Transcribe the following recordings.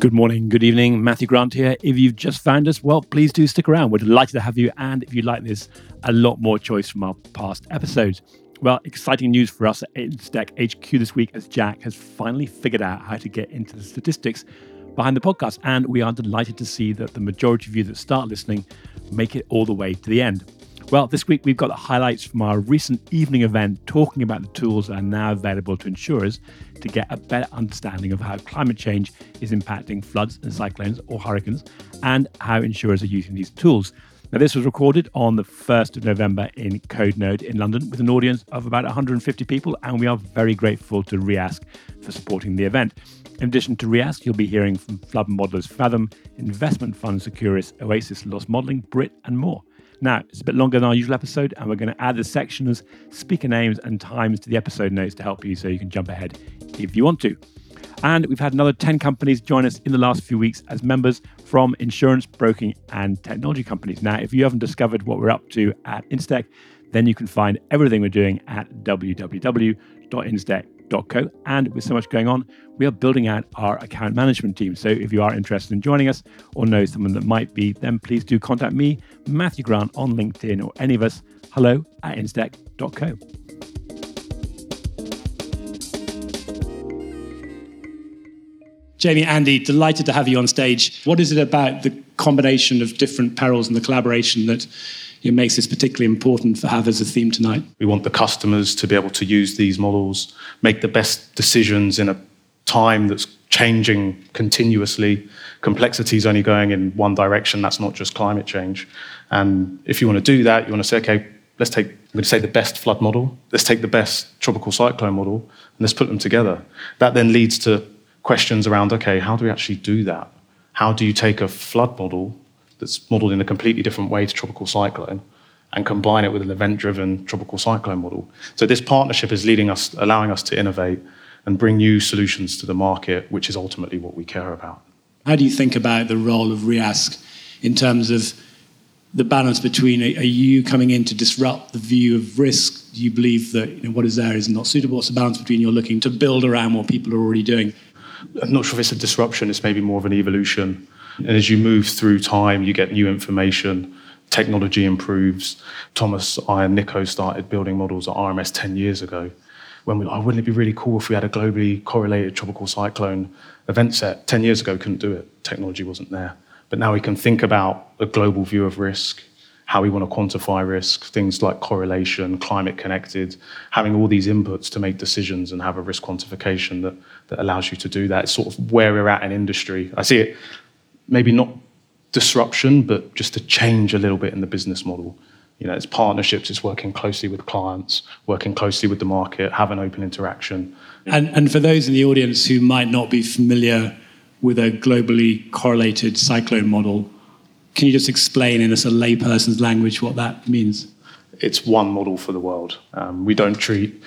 Good morning, good evening. Matthew Grant here. If you've just found us, well, please do stick around. We're delighted to have you. And if you like this, a lot more choice from our past episodes. Well, exciting news for us at Instech HQ this week as Jack has finally figured out how to get into the statistics behind the podcast. And we are delighted to see that the majority of you that start listening make it all the way to the end. Well, this week we've got the highlights from our recent evening event talking about the tools that are now available to insurers to get a better understanding of how climate change is impacting floods and cyclones or hurricanes and how insurers are using these tools. Now, this was recorded on the 1st of November in Code Node in London with an audience of about 150 people, and we are very grateful to Reask for supporting the event. In addition to Reask, you'll be hearing from flood modelers Fathom, investment fund Securis, Oasis Loss Modeling, Brit, and more. Now, it's a bit longer than our usual episode, and we're going to add the sections, speaker names, and times to the episode notes to help you so you can jump ahead if you want to. And we've had another 10 companies join us in the last few weeks as members from insurance, broking, and technology companies. Now, if you haven't discovered what we're up to at Instech, then you can find everything we're doing at www.instech.com Co. And with so much going on, we are building out our account management team. So if you are interested in joining us or know someone that might be, then please do contact me, Matthew Grant, on LinkedIn or any of us. Hello at instech.co. Jamie, Andy, delighted to have you on stage. What is it about the combination of different perils and the collaboration that it makes this particularly important for have as a theme tonight. We want the customers to be able to use these models, make the best decisions in a time that's changing continuously. Complexity is only going in one direction. That's not just climate change. And if you want to do that, you want to say, okay, let's take, I'm going to say the best flood model. Let's take the best tropical cyclone model and let's put them together. That then leads to questions around, okay, how do we actually do that? How do you take a flood model that's modeled in a completely different way to tropical cyclone and combine it with an event-driven tropical cyclone model. So this partnership is leading us, allowing us to innovate and bring new solutions to the market, which is ultimately what we care about. How do you think about the role of Reask in terms of the balance between are you coming in to disrupt the view of risk? Do you believe that you know, what is there is not suitable? What's the balance between you're looking to build around what people are already doing? I'm not sure if it's a disruption, it's maybe more of an evolution. And as you move through time, you get new information, technology improves. Thomas, I, and Nico started building models at RMS 10 years ago. When we, oh, wouldn't it be really cool if we had a globally correlated tropical cyclone event set? 10 years ago, couldn't do it. Technology wasn't there. But now we can think about a global view of risk, how we want to quantify risk, things like correlation, climate connected, having all these inputs to make decisions and have a risk quantification that, that allows you to do that. It's sort of where we're at in industry. I see it maybe not disruption, but just to change a little bit in the business model. You know, it's partnerships, it's working closely with clients, working closely with the market, have an open interaction. And, and for those in the audience who might not be familiar with a globally correlated cyclone model, can you just explain in a sort of layperson's language what that means? It's one model for the world. Um, we don't treat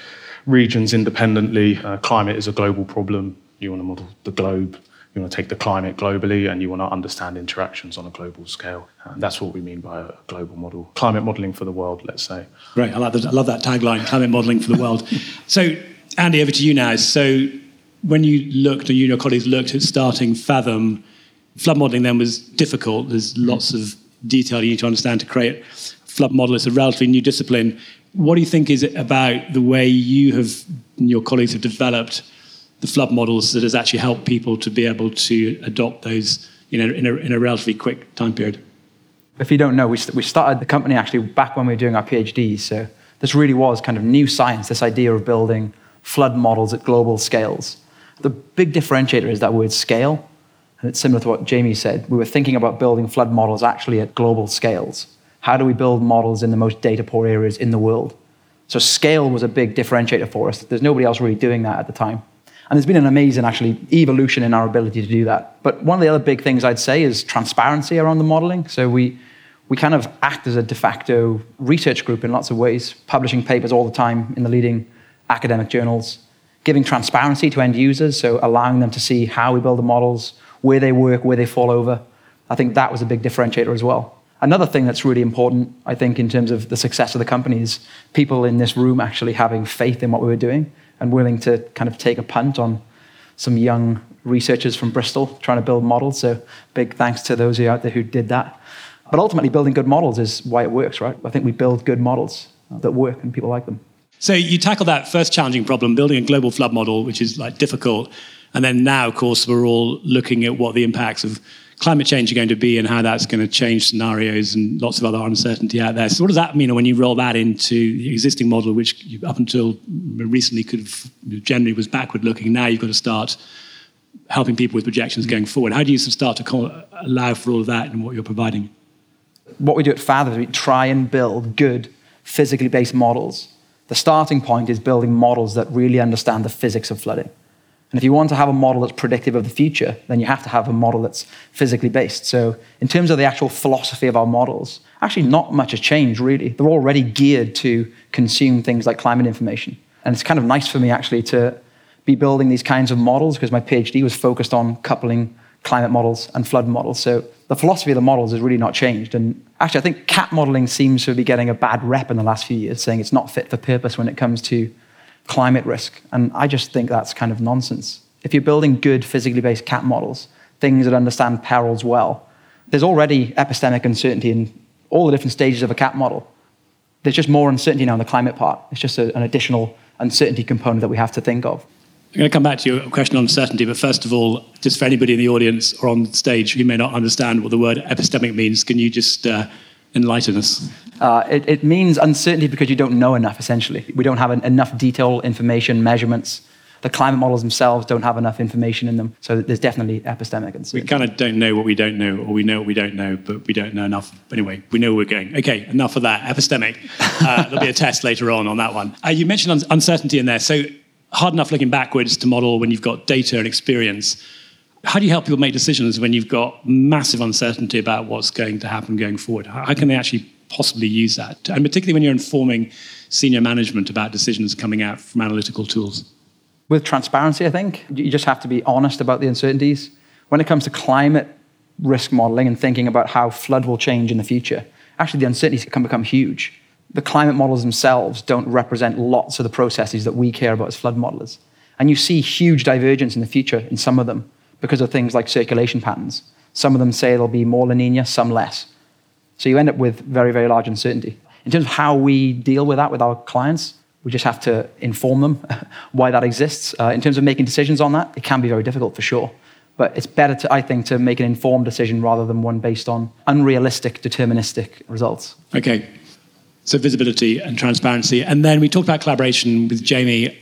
regions independently. Uh, climate is a global problem. You want to model the globe you want to take the climate globally and you want to understand interactions on a global scale. And that's what we mean by a global model. Climate modeling for the world, let's say. Great. I, like I love that tagline, climate modeling for the world. so, Andy, over to you now. So, when you looked, or you and your colleagues looked at starting Fathom, flood modeling then was difficult. There's mm-hmm. lots of detail you need to understand to create flood model. It's a relatively new discipline. What do you think is it about the way you have, and your colleagues have developed the flood models that has actually helped people to be able to adopt those you know, in, a, in a relatively quick time period. If you don't know, we, we started the company actually back when we were doing our PhDs. So this really was kind of new science, this idea of building flood models at global scales. The big differentiator is that word scale. And it's similar to what Jamie said. We were thinking about building flood models actually at global scales. How do we build models in the most data poor areas in the world? So scale was a big differentiator for us. There's nobody else really doing that at the time. And there's been an amazing, actually, evolution in our ability to do that. But one of the other big things I'd say is transparency around the modeling. So we, we kind of act as a de facto research group in lots of ways, publishing papers all the time in the leading academic journals, giving transparency to end users, so allowing them to see how we build the models, where they work, where they fall over. I think that was a big differentiator as well. Another thing that's really important, I think, in terms of the success of the company is people in this room actually having faith in what we were doing and willing to kind of take a punt on some young researchers from Bristol trying to build models. So big thanks to those you out there who did that. But ultimately, building good models is why it works, right? I think we build good models that work and people like them. So you tackle that first challenging problem, building a global flood model, which is like difficult. And then now, of course, we're all looking at what the impacts of climate change are going to be and how that's going to change scenarios and lots of other uncertainty out there. So, what does that mean when you roll that into the existing model, which up until recently could generally was backward looking? Now you've got to start helping people with projections going forward. How do you start to allow for all of that and what you're providing? What we do at Fathom is we try and build good physically based models. The starting point is building models that really understand the physics of flooding. And if you want to have a model that's predictive of the future, then you have to have a model that's physically based. So, in terms of the actual philosophy of our models, actually not much has changed really. They're already geared to consume things like climate information. And it's kind of nice for me actually to be building these kinds of models because my PhD was focused on coupling climate models and flood models. So the philosophy of the models has really not changed. And actually, I think cat modeling seems to be getting a bad rep in the last few years, saying it's not fit for purpose when it comes to climate risk. And I just think that's kind of nonsense. If you're building good physically based cat models, things that understand perils well, there's already epistemic uncertainty in all the different stages of a cat model. There's just more uncertainty now in the climate part. It's just a, an additional uncertainty component that we have to think of. I'm going to come back to your question on uncertainty, but first of all, just for anybody in the audience or on stage who may not understand what the word epistemic means, can you just uh, enlighten us? Uh, it, it, means uncertainty because you don't know enough, essentially. We don't have an, enough detailed information, measurements. The climate models themselves don't have enough information in them. So there's definitely epistemic uncertainty. We kind of don't know what we don't know, or we know what we don't know, but we don't know enough. Anyway, we know where we're going. Okay, enough of that. Epistemic. Uh, there'll be a test later on on that one. Uh, you mentioned un- uncertainty in there. So hard enough looking backwards to model when you've got data and experience. How do you help people make decisions when you've got massive uncertainty about what's going to happen going forward? How can they actually possibly use that? And particularly when you're informing senior management about decisions coming out from analytical tools. With transparency, I think you just have to be honest about the uncertainties. When it comes to climate risk modeling and thinking about how flood will change in the future, actually the uncertainties can become huge the climate models themselves don't represent lots of the processes that we care about as flood modelers. And you see huge divergence in the future in some of them because of things like circulation patterns. Some of them say there'll be more La Nina, some less. So you end up with very, very large uncertainty. In terms of how we deal with that with our clients, we just have to inform them why that exists. Uh, in terms of making decisions on that, it can be very difficult for sure. But it's better, to, I think, to make an informed decision rather than one based on unrealistic, deterministic results. Okay, so visibility and transparency. And then we talked about collaboration with Jamie.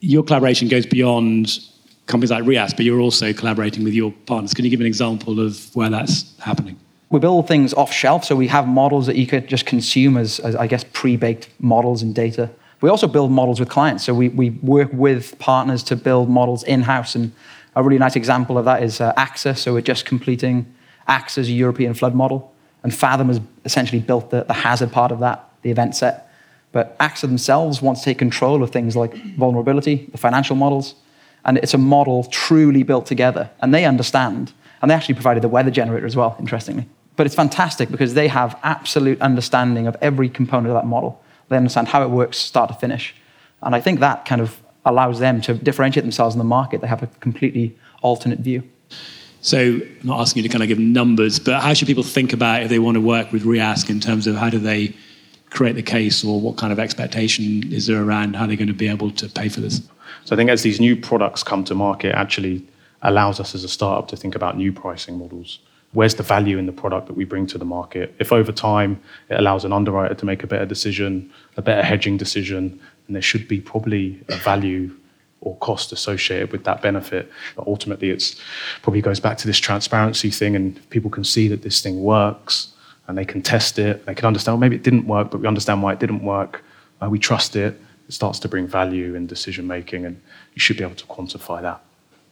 Your collaboration goes beyond companies like Reask, but you're also collaborating with your partners. Can you give an example of where that's happening? We build things off shelf, so we have models that you could just consume as, as I guess, pre baked models and data. We also build models with clients, so we, we work with partners to build models in house. And a really nice example of that is uh, AXA, so we're just completing AXA's European flood model. And Fathom has essentially built the, the hazard part of that the event set. But AXA themselves want to take control of things like vulnerability, the financial models, and it's a model truly built together. And they understand. And they actually provided the weather generator as well, interestingly. But it's fantastic because they have absolute understanding of every component of that model. They understand how it works start to finish. And I think that kind of allows them to differentiate themselves in the market. They have a completely alternate view. So, I'm not asking you to kind of give numbers, but how should people think about if they want to work with Reask in terms of how do they create the case or what kind of expectation is there around how they're going to be able to pay for this? So I think as these new products come to market, actually allows us as a startup to think about new pricing models. Where's the value in the product that we bring to the market? If over time it allows an underwriter to make a better decision, a better hedging decision, and there should be probably a value or cost associated with that benefit. But ultimately, it's probably goes back to this transparency thing, and people can see that this thing works and they can test it. They can understand, well, maybe it didn't work, but we understand why it didn't work. Uh, we trust it. It starts to bring value in decision making, and you should be able to quantify that.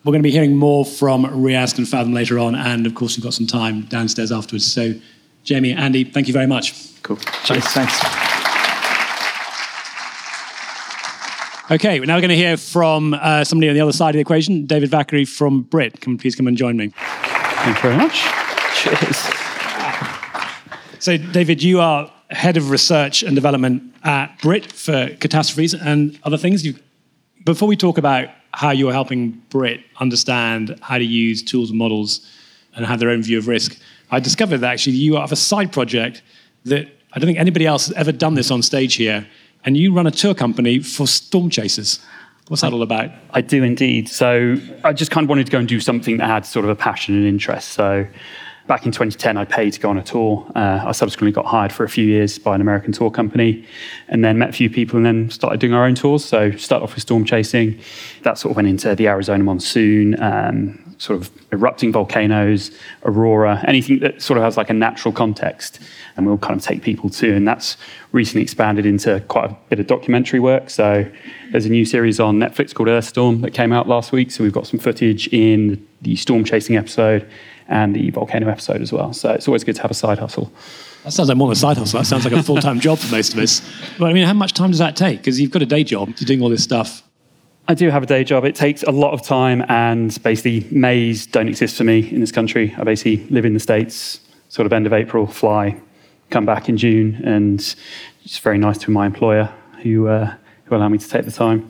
We're going to be hearing more from Reask and Fathom later on, and of course, we've got some time downstairs afterwards. So, Jamie, Andy, thank you very much. Cool. Cheers. Thanks. Okay, we're now going to hear from uh, somebody on the other side of the equation, David Vakary from Brit. Come, please come and join me. Thank you very much. Cheers. So, David, you are head of research and development at Brit for catastrophes and other things. You, before we talk about how you're helping Brit understand how to use tools and models and have their own view of risk. I discovered that actually you have a side project that I don't think anybody else has ever done this on stage here, and you run a tour company for storm chasers. What's that all about? I do indeed. So I just kind of wanted to go and do something that had sort of a passion and interest. So back in 2010, I paid to go on a tour. Uh, I subsequently got hired for a few years by an American tour company and then met a few people and then started doing our own tours. So started off with storm chasing. That sort of went into the Arizona monsoon, um, sort of erupting volcanoes, aurora, anything that sort of has like a natural context. And we'll kind of take people to. And that's recently expanded into quite a bit of documentary work. So there's a new series on Netflix called Earthstorm that came out last week. So we've got some footage in the storm chasing episode and the volcano episode as well. So it's always good to have a side hustle. That sounds like more of a side hustle. That sounds like a full time job for most of us. But I mean, how much time does that take? Because you've got a day job, you're doing all this stuff. I do have a day job. It takes a lot of time, and basically, Mays don't exist for me in this country. I basically live in the States, sort of end of April, fly, come back in June, and it's very nice to my employer who, uh, who allow me to take the time.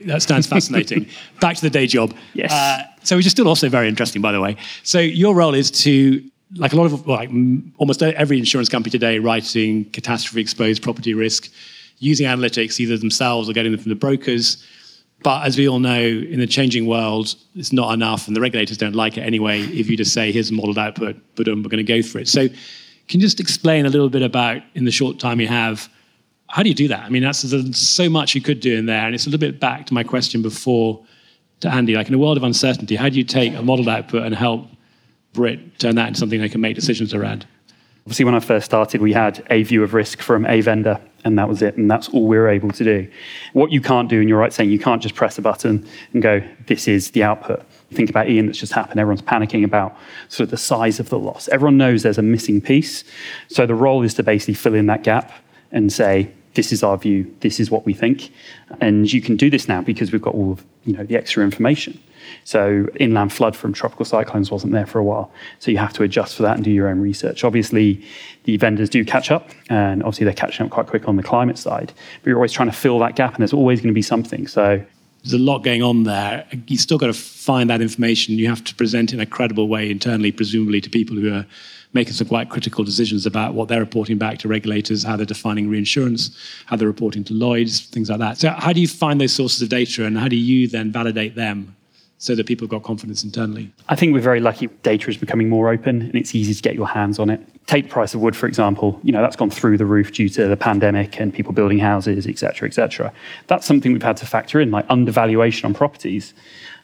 That sounds fascinating. Back to the day job. Yes. Uh, so, which is still also very interesting, by the way. So, your role is to, like a lot of, like almost every insurance company today, writing catastrophe exposed property risk, using analytics either themselves or getting them from the brokers. But as we all know, in the changing world, it's not enough, and the regulators don't like it anyway. If you just say, "Here's a modeled output," but um, we're going to go for it. So, can you just explain a little bit about, in the short time you have, how do you do that? I mean, that's there's so much you could do in there, and it's a little bit back to my question before to Andy. Like in a world of uncertainty, how do you take a modeled output and help Brit turn that into something they can make decisions around? Obviously, when I first started, we had a view of risk from a vendor, and that was it, and that's all we were able to do. What you can't do, and you're right saying you can't just press a button and go, "This is the output." Think about Ian that's just happened. Everyone's panicking about sort of the size of the loss. Everyone knows there's a missing piece. So the role is to basically fill in that gap and say, this is our view, this is what we think. And you can do this now because we've got all of you know, the extra information. So inland flood from tropical cyclones wasn't there for a while. So you have to adjust for that and do your own research. Obviously, the vendors do catch up, and obviously they're catching up quite quick on the climate side. But you're always trying to fill that gap, and there's always going to be something. So there's a lot going on there. You still got to find that information. You have to present it in a credible way internally, presumably to people who are making some quite critical decisions about what they're reporting back to regulators, how they're defining reinsurance, how they're reporting to Lloyd's, things like that. So, how do you find those sources of data, and how do you then validate them so that people have got confidence internally? I think we're very lucky. Data is becoming more open, and it's easy to get your hands on it. Take the price of wood, for example. You know that's gone through the roof due to the pandemic and people building houses, etc., etc. That's something we've had to factor in, like undervaluation on properties.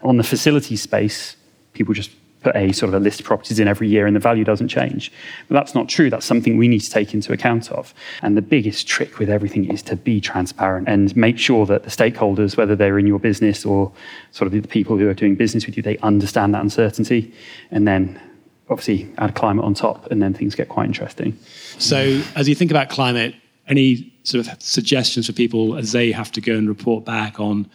On the facility space, people just put a sort of a list of properties in every year and the value doesn't change. But that's not true. That's something we need to take into account of. And the biggest trick with everything is to be transparent and make sure that the stakeholders, whether they're in your business or sort of the people who are doing business with you, they understand that uncertainty. And then obviously add climate on top and then things get quite interesting. So as you think about climate, any sort of suggestions for people as they have to go and report back on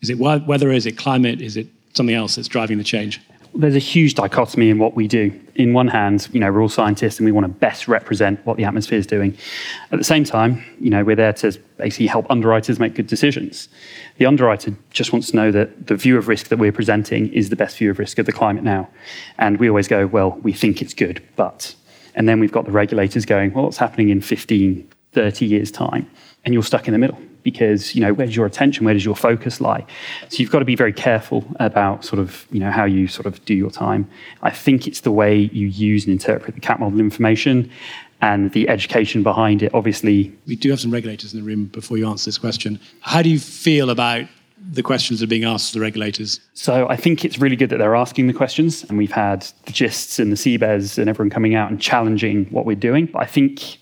is it weather, is it climate, is it something else that's driving the change? There's a huge dichotomy in what we do. In one hand, you know, we're all scientists and we want to best represent what the atmosphere is doing. At the same time, you know, we're there to basically help underwriters make good decisions. The underwriter just wants to know that the view of risk that we're presenting is the best view of risk of the climate now. And we always go, well, we think it's good, but. And then we've got the regulators going, well, what's happening in 15, 30 years' time? And you're stuck in the middle because you know where does your attention? Where does your focus lie? So you've got to be very careful about sort of you know how you sort of do your time. I think it's the way you use and interpret the cat model information and the education behind it. Obviously we do have some regulators in the room before you answer this question. How do you feel about the questions that are being asked to the regulators? So I think it's really good that they're asking the questions, and we've had the GISTs and the CBES and everyone coming out and challenging what we're doing. But I think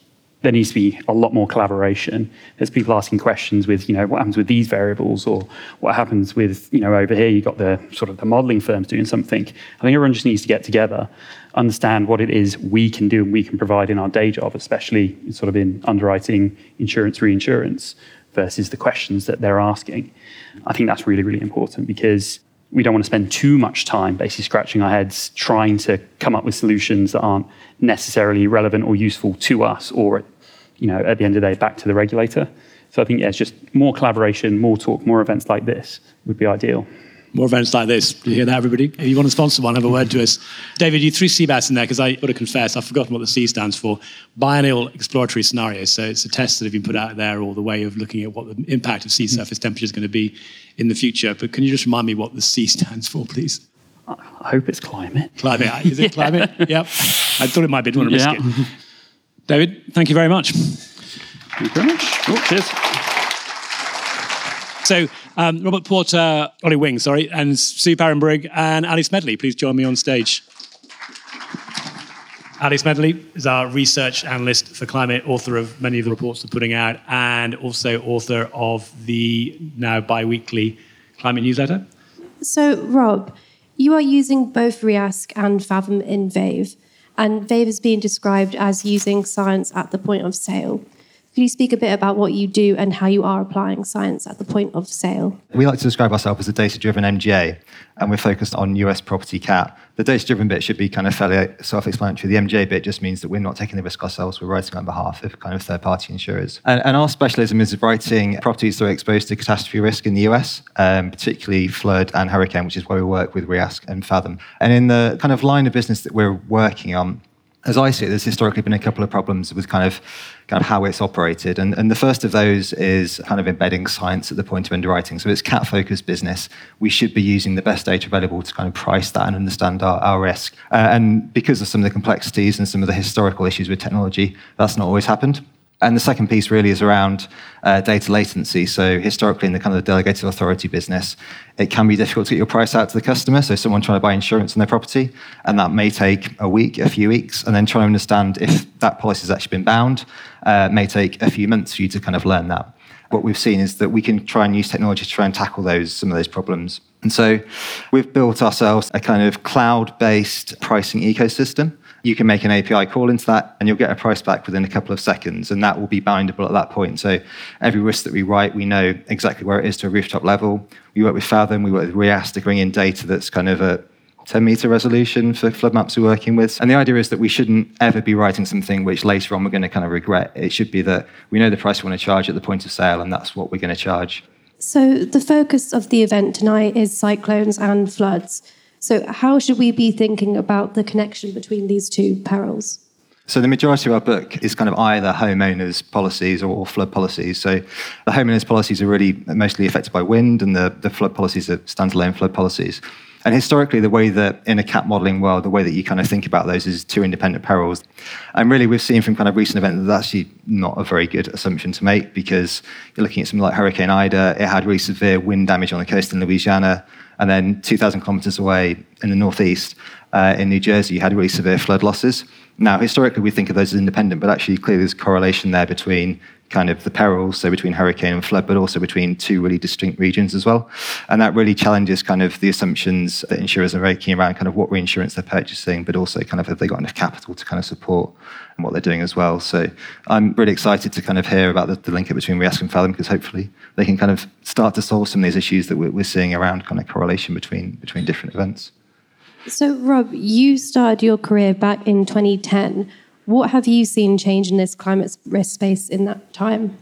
there needs to be a lot more collaboration. There's people asking questions with, you know, what happens with these variables or what happens with, you know, over here you've got the sort of the modeling firms doing something. I think everyone just needs to get together, understand what it is we can do and we can provide in our day job, especially sort of in underwriting, insurance, reinsurance, versus the questions that they're asking. I think that's really, really important because we don't want to spend too much time basically scratching our heads trying to come up with solutions that aren't necessarily relevant or useful to us or you know at the end of the day back to the regulator so i think yeah, it's just more collaboration more talk more events like this would be ideal More events like this. Do You hear that, everybody? If you want to sponsor one, have a word to us. David, you threw CBES in there because I got to confess, I've forgotten what the C stands for. Biennial Exploratory Scenario. So it's a test that have been put out there, or the way of looking at what the impact of sea hmm. surface temperature is going to be in the future. But can you just remind me what the C stands for, please? I hope it's climate. Climate. Is it climate? yep. I thought it might be. Didn't want to risk Yeah. it. David, thank you very much. Thank you very much. Oh, cheers. So, um, Robert Porter, Ollie Wing, sorry, and Sue Barrenbrigg and Alice Medley, please join me on stage. Alice Medley is our research analyst for climate, author of many of the reports we're putting out, and also author of the now bi weekly climate newsletter. So, Rob, you are using both Reask and Fathom in VAVE, and is being described as using science at the point of sale. Could you speak a bit about what you do and how you are applying science at the point of sale? We like to describe ourselves as a data driven MGA, and we're focused on US property cat. The data driven bit should be kind of fairly self explanatory. The MGA bit just means that we're not taking the risk ourselves, we're writing on behalf of kind of third party insurers. And, and our specialism is writing properties that are exposed to catastrophe risk in the US, um, particularly flood and hurricane, which is where we work with Reask and Fathom. And in the kind of line of business that we're working on, as I see it, there's historically been a couple of problems with kind of kind of how it's operated. And, and the first of those is kind of embedding science at the point of underwriting. So it's cat focused business. We should be using the best data available to kind of price that and understand our, our risk. Uh, and because of some of the complexities and some of the historical issues with technology, that's not always happened. And the second piece really is around uh, data latency. So historically, in the kind of delegated authority business, it can be difficult to get your price out to the customer. So someone trying to buy insurance on their property, and that may take a week, a few weeks, and then trying to understand if that policy has actually been bound uh, may take a few months for you to kind of learn that. What we've seen is that we can try and use technology to try and tackle those some of those problems. And so we've built ourselves a kind of cloud-based pricing ecosystem you can make an API call into that and you'll get a price back within a couple of seconds, and that will be bindable at that point. So every risk that we write, we know exactly where it is to a rooftop level. We work with Fathom, we work with Reask to bring in data that's kind of a 10 meter resolution for flood maps we're working with. And the idea is that we shouldn't ever be writing something which later on we're going to kind of regret. It should be that we know the price we want to charge at the point of sale, and that's what we're going to charge. So, the focus of the event tonight is cyclones and floods. So, how should we be thinking about the connection between these two perils? So the majority of our book is kind of either homeowners policies or flood policies. So the homeowners policies are really mostly affected by wind, and the, the flood policies are standalone flood policies. And historically, the way that in a cat modeling world, the way that you kind of think about those is two independent perils. And really, we've seen from kind of recent events that that's actually not a very good assumption to make because you're looking at something like Hurricane Ida, it had really severe wind damage on the coast in Louisiana. And then 2,000 kilometers away in the northeast, uh, in New Jersey, you had really severe flood losses. Now, historically, we think of those as independent, but actually, clearly, there's correlation there between kind of the perils, so between hurricane and flood, but also between two really distinct regions as well. And that really challenges kind of the assumptions that insurers are making around kind of what reinsurance they're purchasing, but also kind of have they got enough capital to kind of support and what they're doing as well. So I'm really excited to kind of hear about the, the link between Reask and Fathom because hopefully they can kind of start to solve some of these issues that we're, we're seeing around kind of correlation between between different events. So, Rob, you started your career back in 2010. What have you seen change in this climate risk space in that time?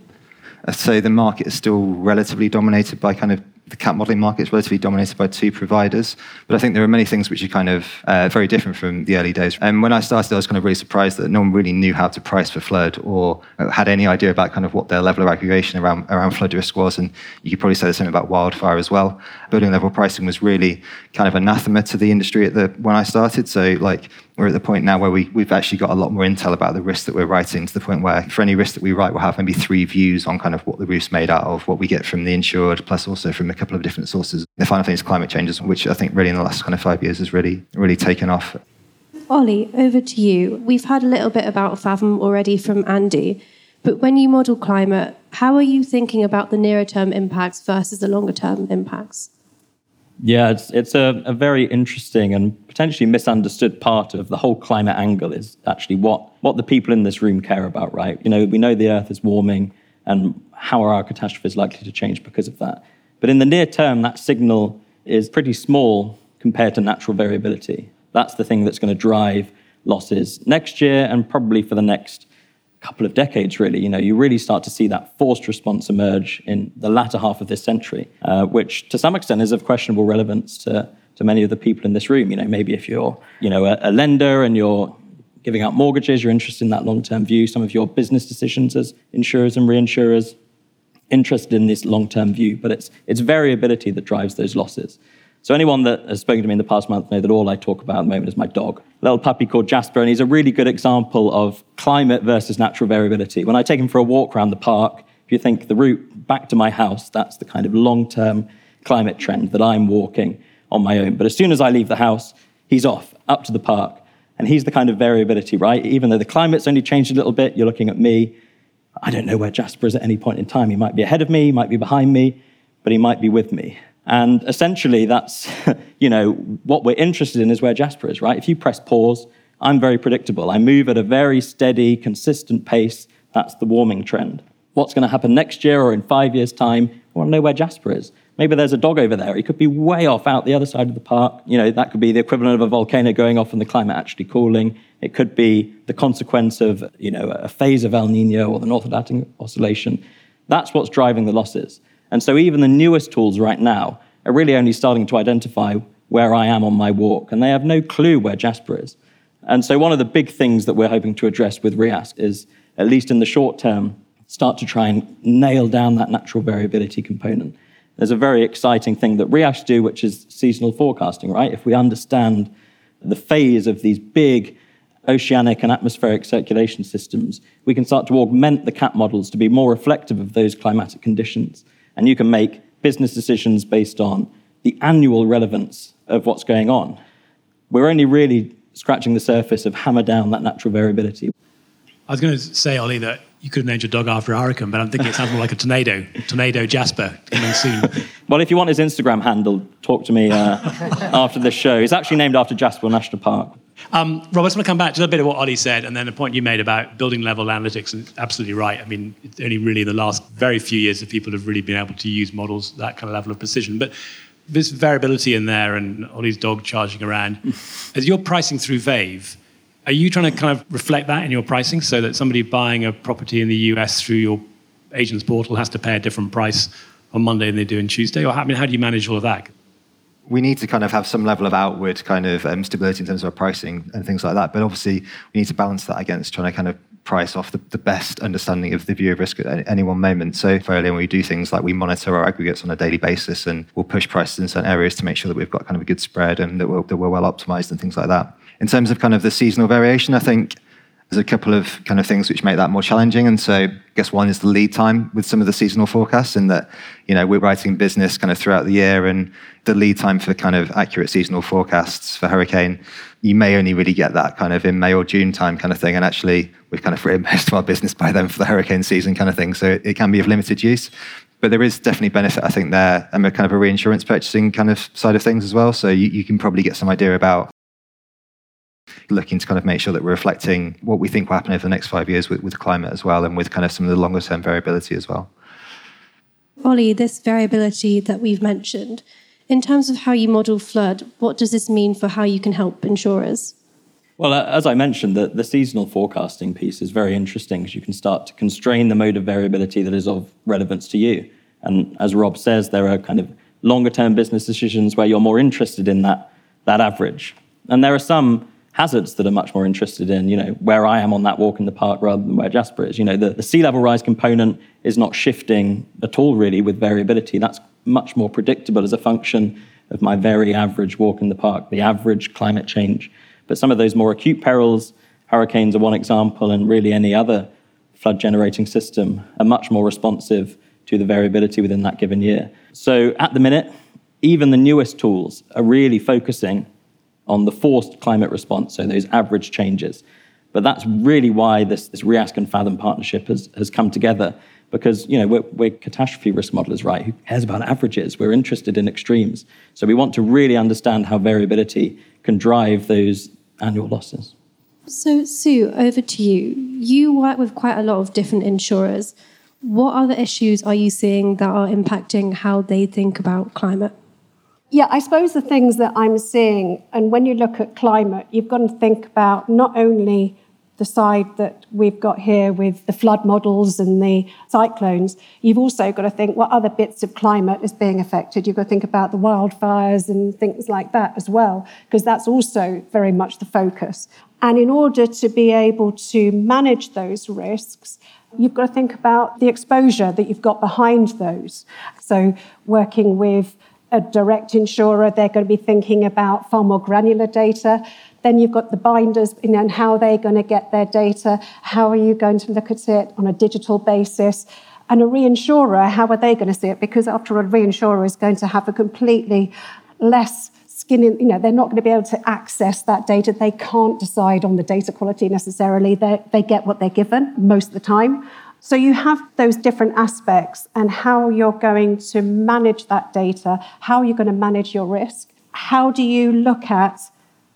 I'd the market is still relatively dominated by kind of the cat modeling market is relatively dominated by two providers. But I think there are many things which are kind of uh, very different from the early days. And when I started, I was kind of really surprised that no one really knew how to price for flood or had any idea about kind of what their level of aggregation around, around flood risk was. And you could probably say the same about wildfire as well. Building level pricing was really kind of anathema to the industry at the when I started. So like we're at the point now where we, we've actually got a lot more intel about the risk that we're writing to the point where for any risk that we write, we'll have maybe three views on kind of what the roof's made out of, what we get from the insured, plus also from a couple of different sources. The final thing is climate changes, which I think really in the last kind of five years has really, really taken off. Ollie, over to you. We've had a little bit about Fathom already from Andy, but when you model climate, how are you thinking about the nearer term impacts versus the longer term impacts? Yeah, it's, it's a, a very interesting and potentially misunderstood part of the whole climate angle is actually what, what the people in this room care about, right? You know, we know the Earth is warming and how are our catastrophes likely to change because of that. But in the near term, that signal is pretty small compared to natural variability. That's the thing that's going to drive losses next year and probably for the next couple of decades, really. You know, you really start to see that forced response emerge in the latter half of this century, uh, which to some extent is of questionable relevance to, to many of the people in this room. You know, maybe if you're, you know, a, a lender and you're giving out mortgages, you're interested in that long-term view. Some of your business decisions as insurers and reinsurers, interested in this long-term view, but it's, it's variability that drives those losses. So anyone that has spoken to me in the past month know that all I talk about at the moment is my dog, a little puppy called Jasper, and he's a really good example of climate versus natural variability. When I take him for a walk around the park, if you think the route back to my house, that's the kind of long-term climate trend that I'm walking on my own. But as soon as I leave the house, he's off up to the park. And he's the kind of variability, right? Even though the climate's only changed a little bit, you're looking at me. I don't know where Jasper is at any point in time. He might be ahead of me, he might be behind me, but he might be with me. And essentially, that's, you know, what we're interested in is where Jasper is, right? If you press pause, I'm very predictable. I move at a very steady, consistent pace. That's the warming trend. What's going to happen next year or in five years' time? I want to know where Jasper is. Maybe there's a dog over there. He could be way off out the other side of the park. You know, that could be the equivalent of a volcano going off and the climate actually cooling. It could be the consequence of, you know, a phase of El Nino or the North Atlantic Oscillation. That's what's driving the losses. And so even the newest tools right now are really only starting to identify where I am on my walk, and they have no clue where Jasper is. And so one of the big things that we're hoping to address with Reask is, at least in the short term, start to try and nail down that natural variability component. There's a very exciting thing that Reask do, which is seasonal forecasting, right? If we understand the phase of these big oceanic and atmospheric circulation systems, we can start to augment the CAT models to be more reflective of those climatic conditions and you can make business decisions based on the annual relevance of what's going on. We're only really scratching the surface of hammer down that natural variability. I was going to say, Ollie, that you could have named your dog after hurricane, but I'm thinking it sounds more like a tornado. Tornado Jasper coming soon. well, if you want his Instagram handle, talk to me uh, after the show. He's actually named after Jasper National Park. Um, Rob, I just want to come back to a little bit of what Ollie said, and then the point you made about building level analytics. And absolutely right. I mean, it's only really in the last very few years that people have really been able to use models that kind of level of precision. But this variability in there, and Ollie's dog charging around. as you're pricing through Vave, are you trying to kind of reflect that in your pricing so that somebody buying a property in the US through your agent's portal has to pay a different price on Monday than they do on Tuesday? Or I mean, how do you manage all of that? We need to kind of have some level of outward kind of um, stability in terms of our pricing and things like that. But obviously, we need to balance that against trying to kind of price off the, the best understanding of the view of risk at any one moment. So when we do things like we monitor our aggregates on a daily basis and we'll push prices in certain areas to make sure that we've got kind of a good spread and that we're, that we're well optimized and things like that. In terms of kind of the seasonal variation, I think there's a couple of kind of things which make that more challenging. And so I guess one is the lead time with some of the seasonal forecasts in that, you know, we're writing business kind of throughout the year and the lead time for kind of accurate seasonal forecasts for hurricane, you may only really get that kind of in May or June time kind of thing. And actually we've kind of written most of our business by then for the hurricane season kind of thing. So it, can be of limited use. But there is definitely benefit, I think, there, and a kind of a reinsurance purchasing kind of side of things as well. So you, you can probably get some idea about looking to kind of make sure that we're reflecting what we think will happen over the next five years with, with climate as well and with kind of some of the longer term variability as well. Ollie, this variability that we've mentioned, in terms of how you model flood, what does this mean for how you can help insurers? Well, as I mentioned, the, the seasonal forecasting piece is very interesting because you can start to constrain the mode of variability that is of relevance to you. And as Rob says, there are kind of longer term business decisions where you're more interested in that, that average. And there are some hazards that are much more interested in, you know, where I am on that walk in the park rather than where Jasper is. You know, the, the sea level rise component is not shifting at all really with variability. That's much more predictable as a function of my very average walk in the park, the average climate change. But some of those more acute perils, hurricanes are one example, and really any other flood generating system are much more responsive to the variability within that given year. So at the minute, even the newest tools are really focusing on the forced climate response, so those average changes. But that's really why this, this Reask and Fathom partnership has, has come together because you know we're, we're, catastrophe risk modelers, right? Who cares about averages? We're interested in extremes. So we want to really understand how variability can drive those annual losses. So Sue, over to you. You work with quite a lot of different insurers. What other issues are you seeing that are impacting how they think about climate? Yeah, I suppose the things that I'm seeing, and when you look at climate, you've got to think about not only the side that we've got here with the flood models and the cyclones, you've also got to think what other bits of climate is being affected. You've got to think about the wildfires and things like that as well, because that's also very much the focus. And in order to be able to manage those risks, you've got to think about the exposure that you've got behind those. So, working with a direct insurer, they're going to be thinking about far more granular data. Then you've got the binders you know, and how they're going to get their data. How are you going to look at it on a digital basis? And a reinsurer, how are they going to see it? Because after all, a reinsurer is going to have a completely less skin in, you know, they're not going to be able to access that data. They can't decide on the data quality necessarily. They, they get what they're given most of the time. So you have those different aspects and how you're going to manage that data, how you're going to manage your risk. How do you look at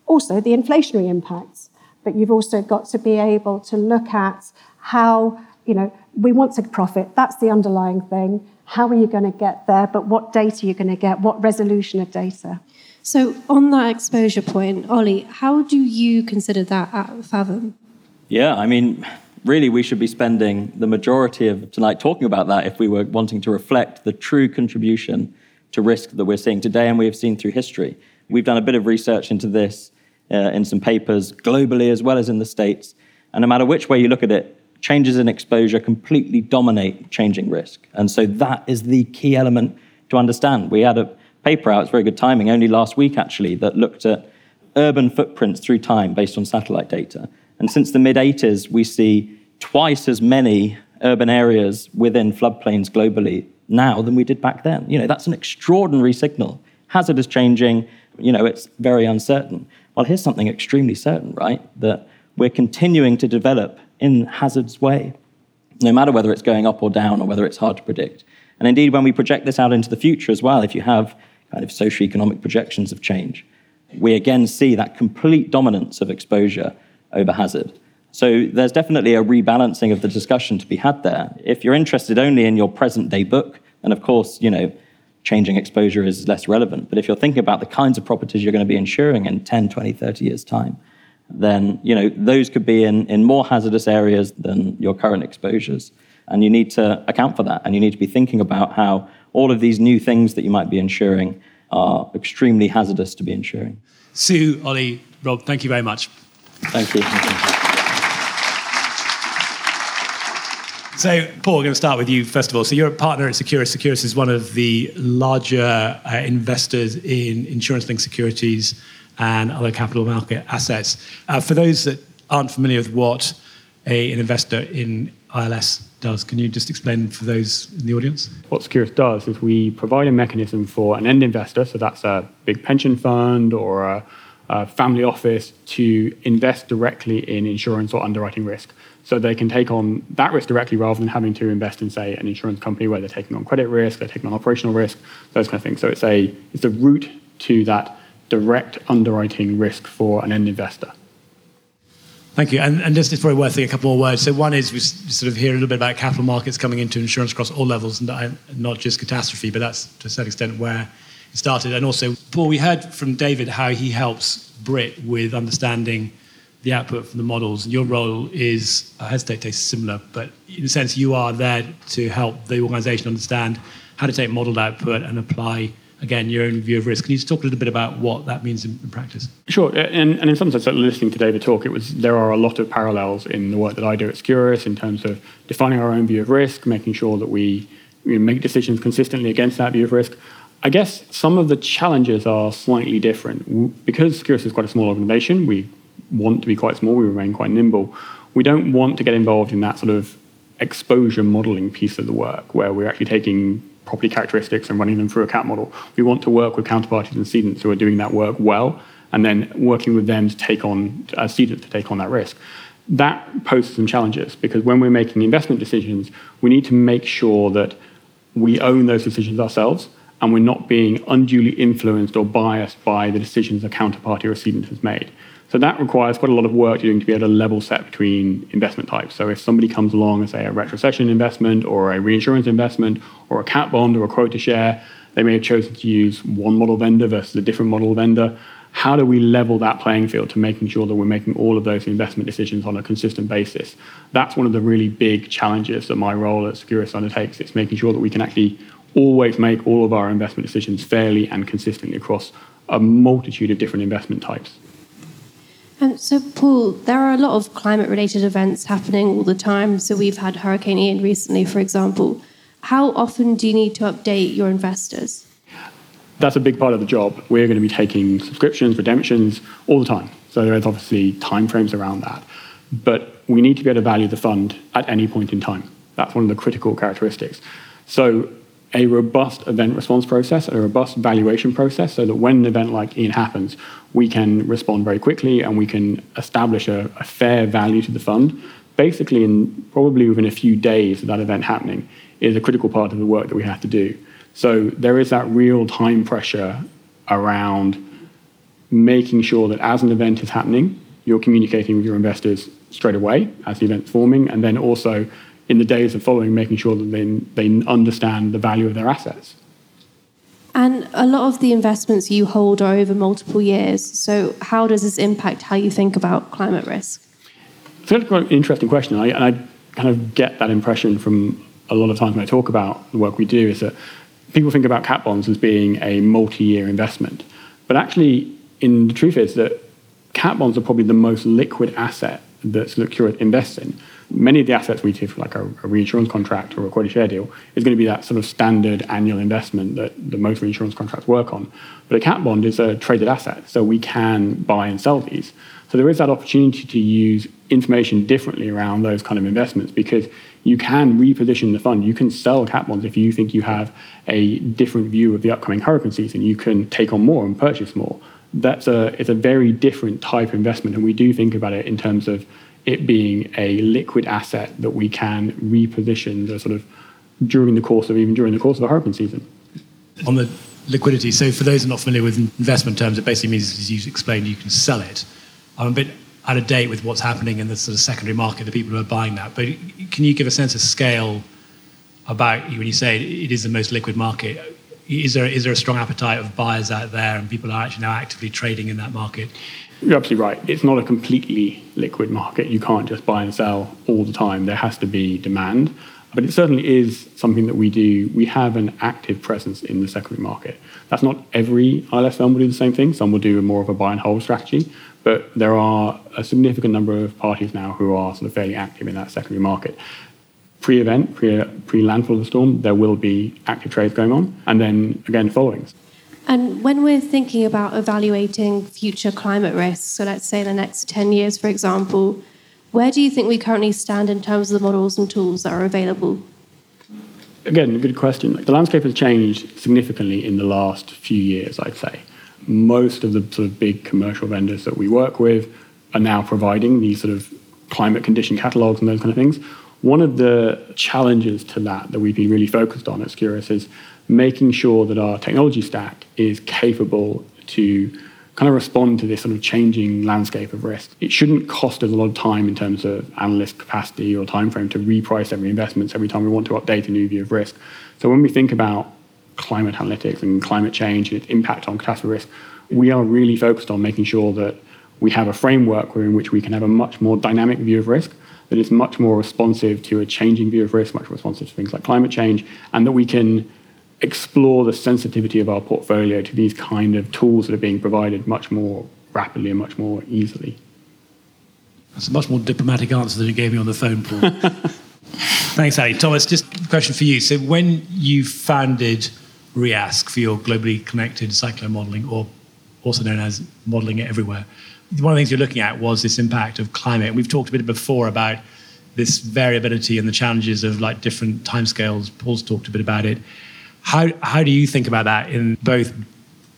also the inflationary impacts? But you've also got to be able to look at how, you know, we want to profit. That's the underlying thing. How are you going to get there? But what data are you going to get? What resolution of data? So, on that exposure point, Ollie, how do you consider that at Fathom? Yeah, I mean, really we should be spending the majority of tonight talking about that if we were wanting to reflect the true contribution to risk that we're seeing today and we have seen through history. We've done a bit of research into this uh, in some papers globally as well as in the States. And no matter which way you look at it, changes in exposure completely dominate changing risk. And so that is the key element to understand. We had a paper out, it's very good timing, only last week actually, that looked at urban footprints through time based on satellite data. And since the mid 80s, we see twice as many urban areas within floodplains globally now than we did back then. You know, that's an extraordinary signal. Hazard is changing, you know, it's very uncertain. Well, here's something extremely certain, right? That we're continuing to develop in hazard's way, no matter whether it's going up or down or whether it's hard to predict. And indeed, when we project this out into the future as well, if you have kind of socioeconomic projections of change, we again see that complete dominance of exposure over hazard. So there's definitely a rebalancing of the discussion to be had there. If you're interested only in your present day book, and of course, you know, changing exposure is less relevant. But if you're thinking about the kinds of properties you're going to be insuring in 10, 20, 30 years' time, then you know those could be in, in more hazardous areas than your current exposures. And you need to account for that. And you need to be thinking about how all of these new things that you might be insuring are extremely hazardous to be insuring. Sue, Ollie, Rob, thank you very much. Thank you. So, Paul, we're going to start with you first of all. So, you're a partner at Securis. Securis is one of the larger uh, investors in insurance linked securities and other capital market assets. Uh, for those that aren't familiar with what a, an investor in ILS does, can you just explain for those in the audience? What Securis does is we provide a mechanism for an end investor, so that's a big pension fund or a, a family office, to invest directly in insurance or underwriting risk. So they can take on that risk directly rather than having to invest in, say, an insurance company where they're taking on credit risk, they're taking on operational risk, those kind of things. So it's a it's a route to that direct underwriting risk for an end investor. Thank you. And, and just it's probably worth a couple more words. So one is we sort of hear a little bit about capital markets coming into insurance across all levels, and not just catastrophe, but that's to a certain extent where started. And also, Paul, we heard from David how he helps Brit with understanding the output from the models. Your role is, I hesitate to say similar, but in a sense, you are there to help the organization understand how to take modeled output and apply, again, your own view of risk. Can you just talk a little bit about what that means in, in practice? Sure. And, and in some sense, listening to David talk, it was there are a lot of parallels in the work that I do at Securis in terms of defining our own view of risk, making sure that we, we make decisions consistently against that view of risk. I guess some of the challenges are slightly different. Because Securis is quite a small organization, we want to be quite small, we remain quite nimble. We don't want to get involved in that sort of exposure modeling piece of the work where we're actually taking property characteristics and running them through a cat model. We want to work with counterparties and cedents who are doing that work well and then working with them to take on, as cedents to take on that risk. That poses some challenges because when we're making investment decisions, we need to make sure that we own those decisions ourselves and we're not being unduly influenced or biased by the decisions a counterparty or a cedent has made. So that requires quite a lot of work doing to be able to level set between investment types. So if somebody comes along and say a retrocession investment or a reinsurance investment or a cat bond or a quota share, they may have chosen to use one model vendor versus a different model vendor. how do we level that playing field to making sure that we're making all of those investment decisions on a consistent basis? That's one of the really big challenges that my role at Securis undertakes. It's making sure that we can actually always make all of our investment decisions fairly and consistently across a multitude of different investment types. Um, so, Paul, there are a lot of climate related events happening all the time. So, we've had Hurricane Ian recently, for example. How often do you need to update your investors? That's a big part of the job. We're going to be taking subscriptions, redemptions all the time. So, there is obviously timeframes around that. But we need to be able to value the fund at any point in time. That's one of the critical characteristics. So, a robust event response process, a robust valuation process, so that when an event like Ian happens, we can respond very quickly and we can establish a, a fair value to the fund. Basically, in probably within a few days of that event happening, is a critical part of the work that we have to do. So there is that real time pressure around making sure that as an event is happening, you're communicating with your investors straight away as the event's forming, and then also in the days of following, making sure that they, they understand the value of their assets. And a lot of the investments you hold are over multiple years. So, how does this impact how you think about climate risk? It's a quite an interesting question. I, and I kind of get that impression from a lot of times when I talk about the work we do is that people think about cat bonds as being a multi year investment. But actually, in the truth is that cat bonds are probably the most liquid asset that Securis invests in many of the assets we take, like a, a, reinsurance contract or a quota share deal, is going to be that sort of standard annual investment that the most reinsurance contracts work on. But a cat bond is a traded asset, so we can buy and sell these. So there is that opportunity to use information differently around those kind of investments because you can reposition the fund. You can sell cat bonds if you think you have a different view of the upcoming hurricane season. You can take on more and purchase more. That's a it's a very different type of investment, and we do think about it in terms of it being a liquid asset that we can reposition sort of during the course of even during the course of a hurricane season. On the liquidity, so for those who are not familiar with investment terms, it basically means, as you explained, you can sell it. I'm a bit out of date with what's happening in the sort of secondary market, the people who are buying that. But can you give a sense of scale about when you say it is the most liquid market? Is there is there a strong appetite of buyers out there, and people are actually now actively trading in that market? You're absolutely right. It's not a completely liquid market. You can't just buy and sell all the time. There has to be demand. But it certainly is something that we do. We have an active presence in the secondary market. That's not every ILS firm will do the same thing. Some will do more of a buy and hold strategy. But there are a significant number of parties now who are sort of fairly active in that secondary market. Pre-event, pre, pre-landfall of the storm, there will be active trades going on. And then again, following. And when we're thinking about evaluating future climate risks, so let's say the next 10 years, for example, where do you think we currently stand in terms of the models and tools that are available? Again, a good question. The landscape has changed significantly in the last few years, I'd say. Most of the sort of big commercial vendors that we work with are now providing these sort of climate condition catalogs and those kind of things. One of the challenges to that that we've been really focused on at Securis is making sure that our technology stack is capable to kind of respond to this sort of changing landscape of risk. It shouldn't cost us a lot of time in terms of analyst capacity or time frame to reprice every investment every time we want to update a new view of risk. So when we think about climate analytics and climate change and its impact on catastrophe risk, we are really focused on making sure that we have a framework in which we can have a much more dynamic view of risk that is much more responsive to a changing view of risk, much more responsive to things like climate change, and that we can explore the sensitivity of our portfolio to these kind of tools that are being provided much more rapidly and much more easily. That's a much more diplomatic answer than you gave me on the phone, Paul. Thanks, Ali. Thomas, just a question for you. So, when you founded Reask for your globally connected cyclone modeling, or also known as modeling it everywhere, one of the things you're looking at was this impact of climate. We've talked a bit before about this variability and the challenges of like different timescales. Paul's talked a bit about it. How, how do you think about that in both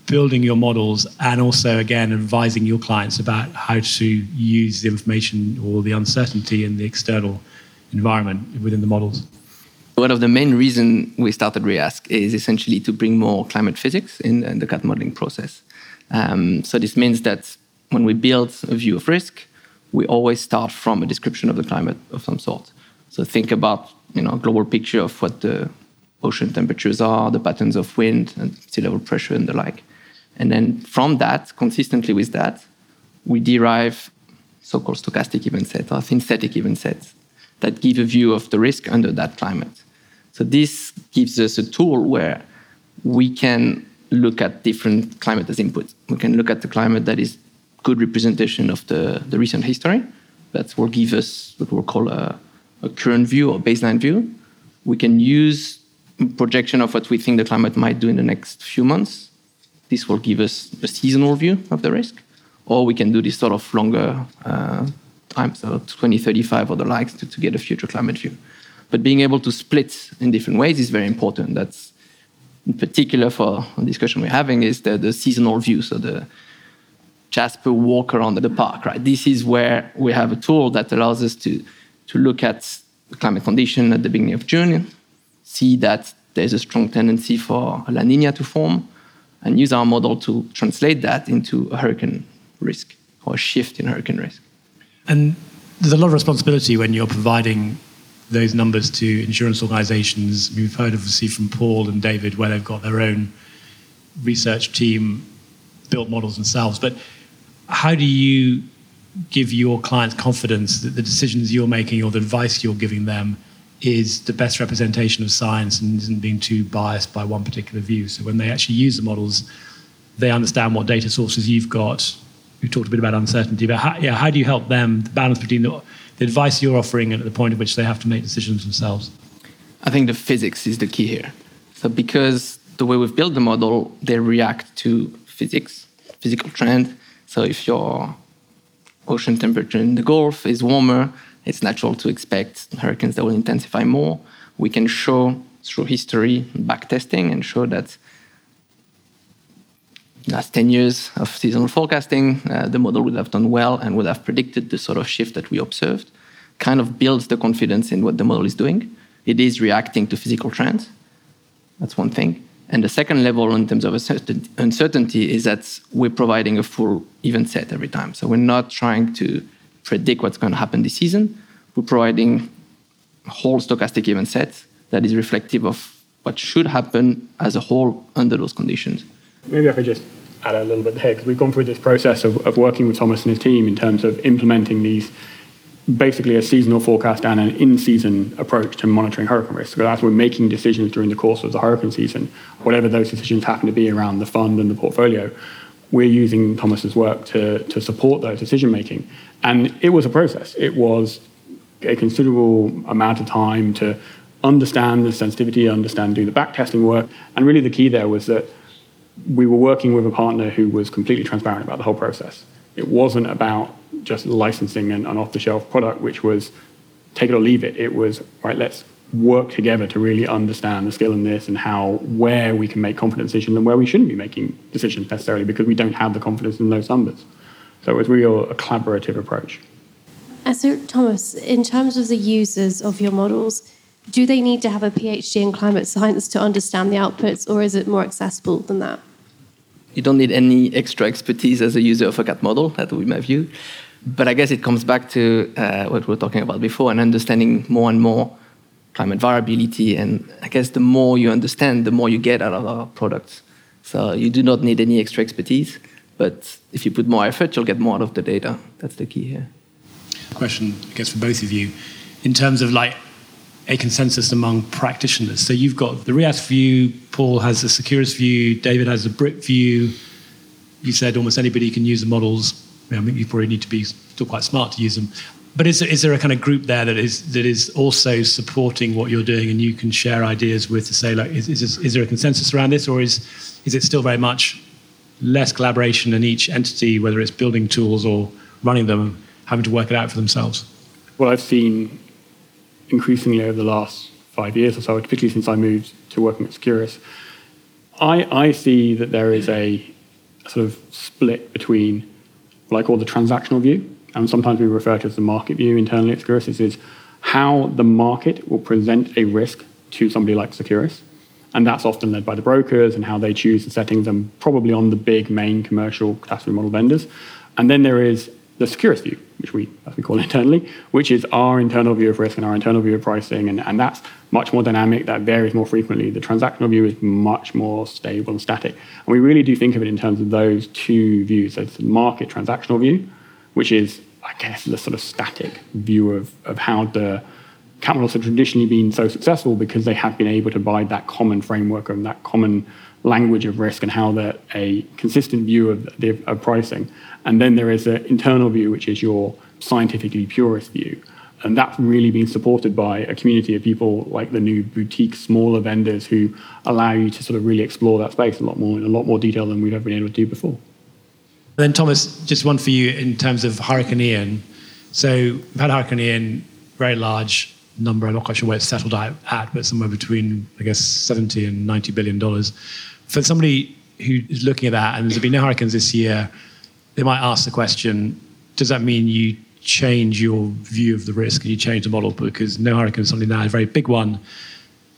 building your models and also, again, advising your clients about how to use the information or the uncertainty in the external environment within the models? One of the main reasons we started Reask is essentially to bring more climate physics in, the CAT modeling process. Um, so this means that when we build a view of risk, we always start from a description of the climate of some sort. So think about you know a global picture of what the ocean temperatures are, the patterns of wind and sea level pressure and the like. And then from that, consistently with that, we derive so-called stochastic event sets or synthetic event sets that give a view of the risk under that climate. So this gives us a tool where we can look at different climate as input. We can look at the climate that is good representation of the, the recent history. That will give us what we'll call a, a current view or baseline view. We can use projection of what we think the climate might do in the next few months. This will give us a seasonal view of the risk. Or we can do this sort of longer uh, time, so 2035 or the likes, to, to get a future climate view. But being able to split in different ways is very important. That's in particular for the discussion we're having is the, the seasonal view. So the Jasper walk around the park, right? This is where we have a tool that allows us to, to look at the climate condition at the beginning of June, see that there's a strong tendency for La Nina to form, and use our model to translate that into a hurricane risk or a shift in hurricane risk. And there's a lot of responsibility when you're providing those numbers to insurance organizations. We've heard obviously from Paul and David where they've got their own research team built models themselves. But how do you give your clients confidence that the decisions you're making or the advice you're giving them is the best representation of science and isn't being too biased by one particular view? So when they actually use the models, they understand what data sources you've got. We talked a bit about uncertainty, but how, yeah, how do you help them the balance between the, the advice you're offering and at the point at which they have to make decisions themselves? I think the physics is the key here. So because the way we've built the model, they react to physics, physical trend. So if your ocean temperature in the Gulf is warmer, it's natural to expect hurricanes that will intensify more. We can show through history, back testing, and show that last 10 years of seasonal forecasting, uh, the model would have done well and would have predicted the sort of shift that we observed. Kind of builds the confidence in what the model is doing. It is reacting to physical trends. That's one thing. And the second level in terms of uncertainty is that we're providing a full event set every time. So we're not trying to predict what's going to happen this season. We're providing whole stochastic event set that is reflective of what should happen as a whole under those conditions. Maybe I could just add a little bit there because we've gone through this process of, of working with Thomas and his team in terms of implementing these basically a seasonal forecast and an in-season approach to monitoring hurricane risk. So as we're making decisions during the course of the hurricane season, whatever those decisions happen to be around the fund and the portfolio, we're using Thomas's work to, to support those decision making. And it was a process. It was a considerable amount of time to understand the sensitivity, understand, do the back testing work. And really the key there was that we were working with a partner who was completely transparent about the whole process. It wasn't about just licensing an, an off the shelf product, which was take it or leave it. It was, right, let's work together to really understand the skill in this and how, where we can make confident decisions and where we shouldn't be making decisions necessarily because we don't have the confidence in those numbers. So it was really a collaborative approach. Uh, so, Thomas, in terms of the users of your models, do they need to have a PhD in climate science to understand the outputs, or is it more accessible than that? You don't need any extra expertise as a user of a CAT model, that would be my view. But I guess it comes back to uh, what we were talking about before and understanding more and more climate variability. And I guess the more you understand, the more you get out of our products. So you do not need any extra expertise. But if you put more effort, you'll get more out of the data. That's the key here. Question, I guess, for both of you. In terms of like a consensus among practitioners. So you've got the Reask view, Paul has the Securis view, David has the BRIP view. You said almost anybody can use the models. I think you probably need to be still quite smart to use them. But is, is there a kind of group there that is that is also supporting what you're doing, and you can share ideas with to say like, is, is, is there a consensus around this, or is is it still very much less collaboration in each entity, whether it's building tools or running them, having to work it out for themselves? What I've seen increasingly over the last five years or so, particularly since I moved to working at Securis, I, I see that there is a sort of split between I call the transactional view, and sometimes we refer to as the market view internally at Securis. This is how the market will present a risk to somebody like Securis. And that's often led by the brokers and how they choose the settings and probably on the big main commercial catastrophe model vendors. And then there is the Securis view, which we, as we call it internally, which is our internal view of risk and our internal view of pricing, and, and that's much more dynamic, that varies more frequently. The transactional view is much more stable and static. And we really do think of it in terms of those two views. So it's the market transactional view, which is, I guess, the sort of static view of, of how the models have traditionally been so successful because they have been able to buy that common framework and that common language of risk and how that a consistent view of, the, of pricing. And then there is an internal view, which is your scientifically purist view. And that's really been supported by a community of people like the new boutique smaller vendors who allow you to sort of really explore that space a lot more in a lot more detail than we've ever been able to do before. Then Thomas, just one for you in terms of Hurricane Ian. So we've had Hurricane Ian, very large number. I'm not quite sure where it's settled at, but somewhere between I guess 70 and 90 billion dollars. For somebody who is looking at that, and there's been no hurricanes this year, they might ask the question: Does that mean you change your view of the risk and you change the model because no hurricane is something now a very big one?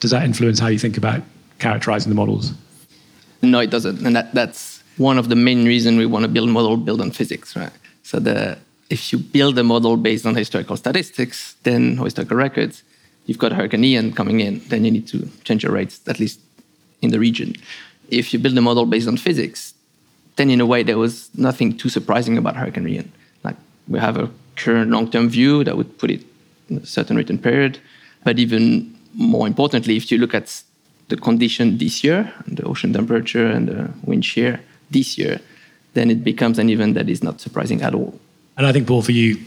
Does that influence how you think about characterizing the models? No, it doesn't, and that, that's one of the main reasons we want to build a model built on physics, right? So the if you build a model based on historical statistics, then historical records, you've got Hurricane Ian coming in, then you need to change your rates, at least in the region. If you build a model based on physics, then in a way there was nothing too surprising about Hurricane Ian. Like we have a current long-term view that would put it in a certain return period, but even more importantly, if you look at the condition this year, the ocean temperature and the wind shear this year, then it becomes an event that is not surprising at all. And I think, Paul, for you,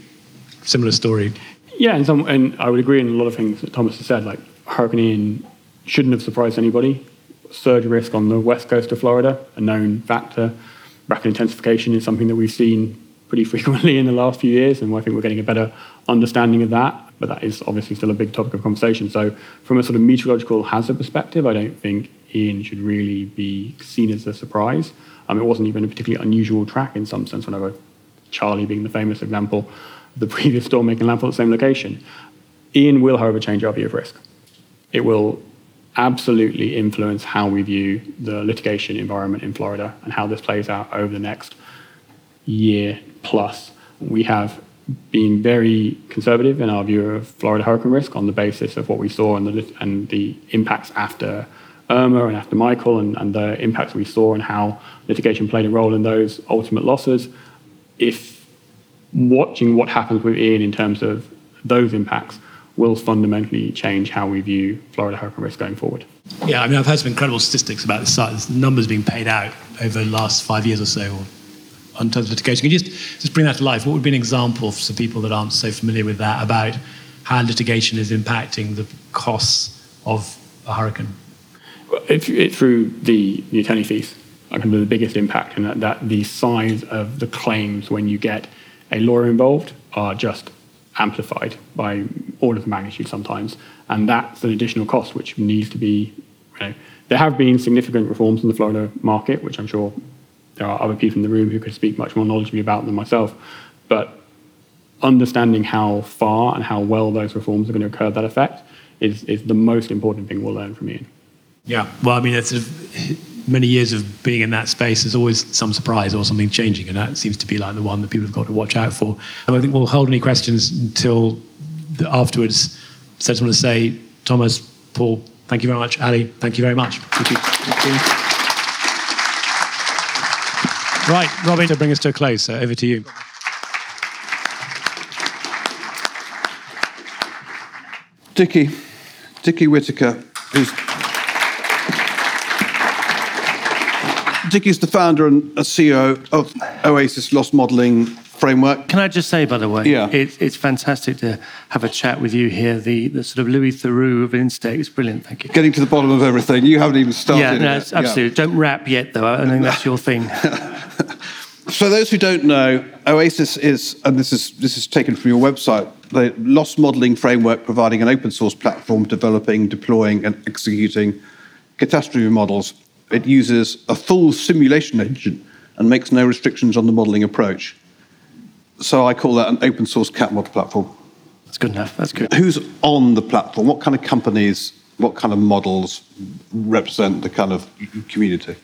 similar story. Yeah, and, some, and I would agree in a lot of things that Thomas has said. Like Hurricane Ian shouldn't have surprised anybody. Surge risk on the west coast of Florida, a known factor. Rapid intensification is something that we've seen pretty frequently in the last few years, and I think we're getting a better understanding of that. But that is obviously still a big topic of conversation. So, from a sort of meteorological hazard perspective, I don't think Ian should really be seen as a surprise. Um, it wasn't even a particularly unusual track in some sense whenever Charley being the famous example the previous storm making landfall at the same location. Ian will, however, change our view of risk. It will absolutely influence how we view the litigation environment in Florida and how this plays out over the next year plus. We have been very conservative in our view of Florida hurricane risk on the basis of what we saw and the, and the impacts after Irma and after Michael and, and the impacts we saw and how litigation played a role in those ultimate losses if watching what happens with Ian in terms of those impacts will fundamentally change how we view Florida hurricane risk going forward. Yeah, I mean, I've heard some incredible statistics about the numbers being paid out over the last five years or so on terms of litigation. Can you just, just bring that to life? What would be an example for some people that aren't so familiar with that about how litigation is impacting the costs of a hurricane? It's through the, the attorney fees I can the biggest impact, and that, that the size of the claims when you get a lawyer involved are just amplified by orders of magnitude sometimes, and that's an additional cost which needs to be. You know, there have been significant reforms in the Florida market, which I'm sure there are other people in the room who could speak much more knowledgeably about than myself, but understanding how far and how well those reforms are going to occur that effect is, is the most important thing we'll learn from Ian. Yeah, well, I mean, it's many years of being in that space, there's always some surprise or something changing, and that seems to be like the one that people have got to watch out for. And I think we'll hold any questions until afterwards. So I just want to say, Thomas, Paul, thank you very much. Ali, thank you very much. Thank you. Thank you. Right, Robin, to bring us to a close, so over to you. Dickie, Dickie Whitaker, who's Dick is the founder and uh, CEO of Oasis Loss Modeling Framework. Can I just say, by the way, yeah. It, it's fantastic to have a chat with you here. The, the sort of Louis Theroux of Instech is brilliant. Thank you. Getting to the bottom of everything. You haven't even started. Yeah, no, absolutely. Yeah. Don't rap yet, though. I think that's your thing. For those who don't know, Oasis is, and this is this is taken from your website, the loss modeling framework providing an open source platform developing, deploying, and executing catastrophe models it uses a full simulation engine and makes no restrictions on the modeling approach. So I call that an open source cat model platform. That's good enough. That's good. Who's on the platform? What kind of companies, what kind of models represent the kind of community?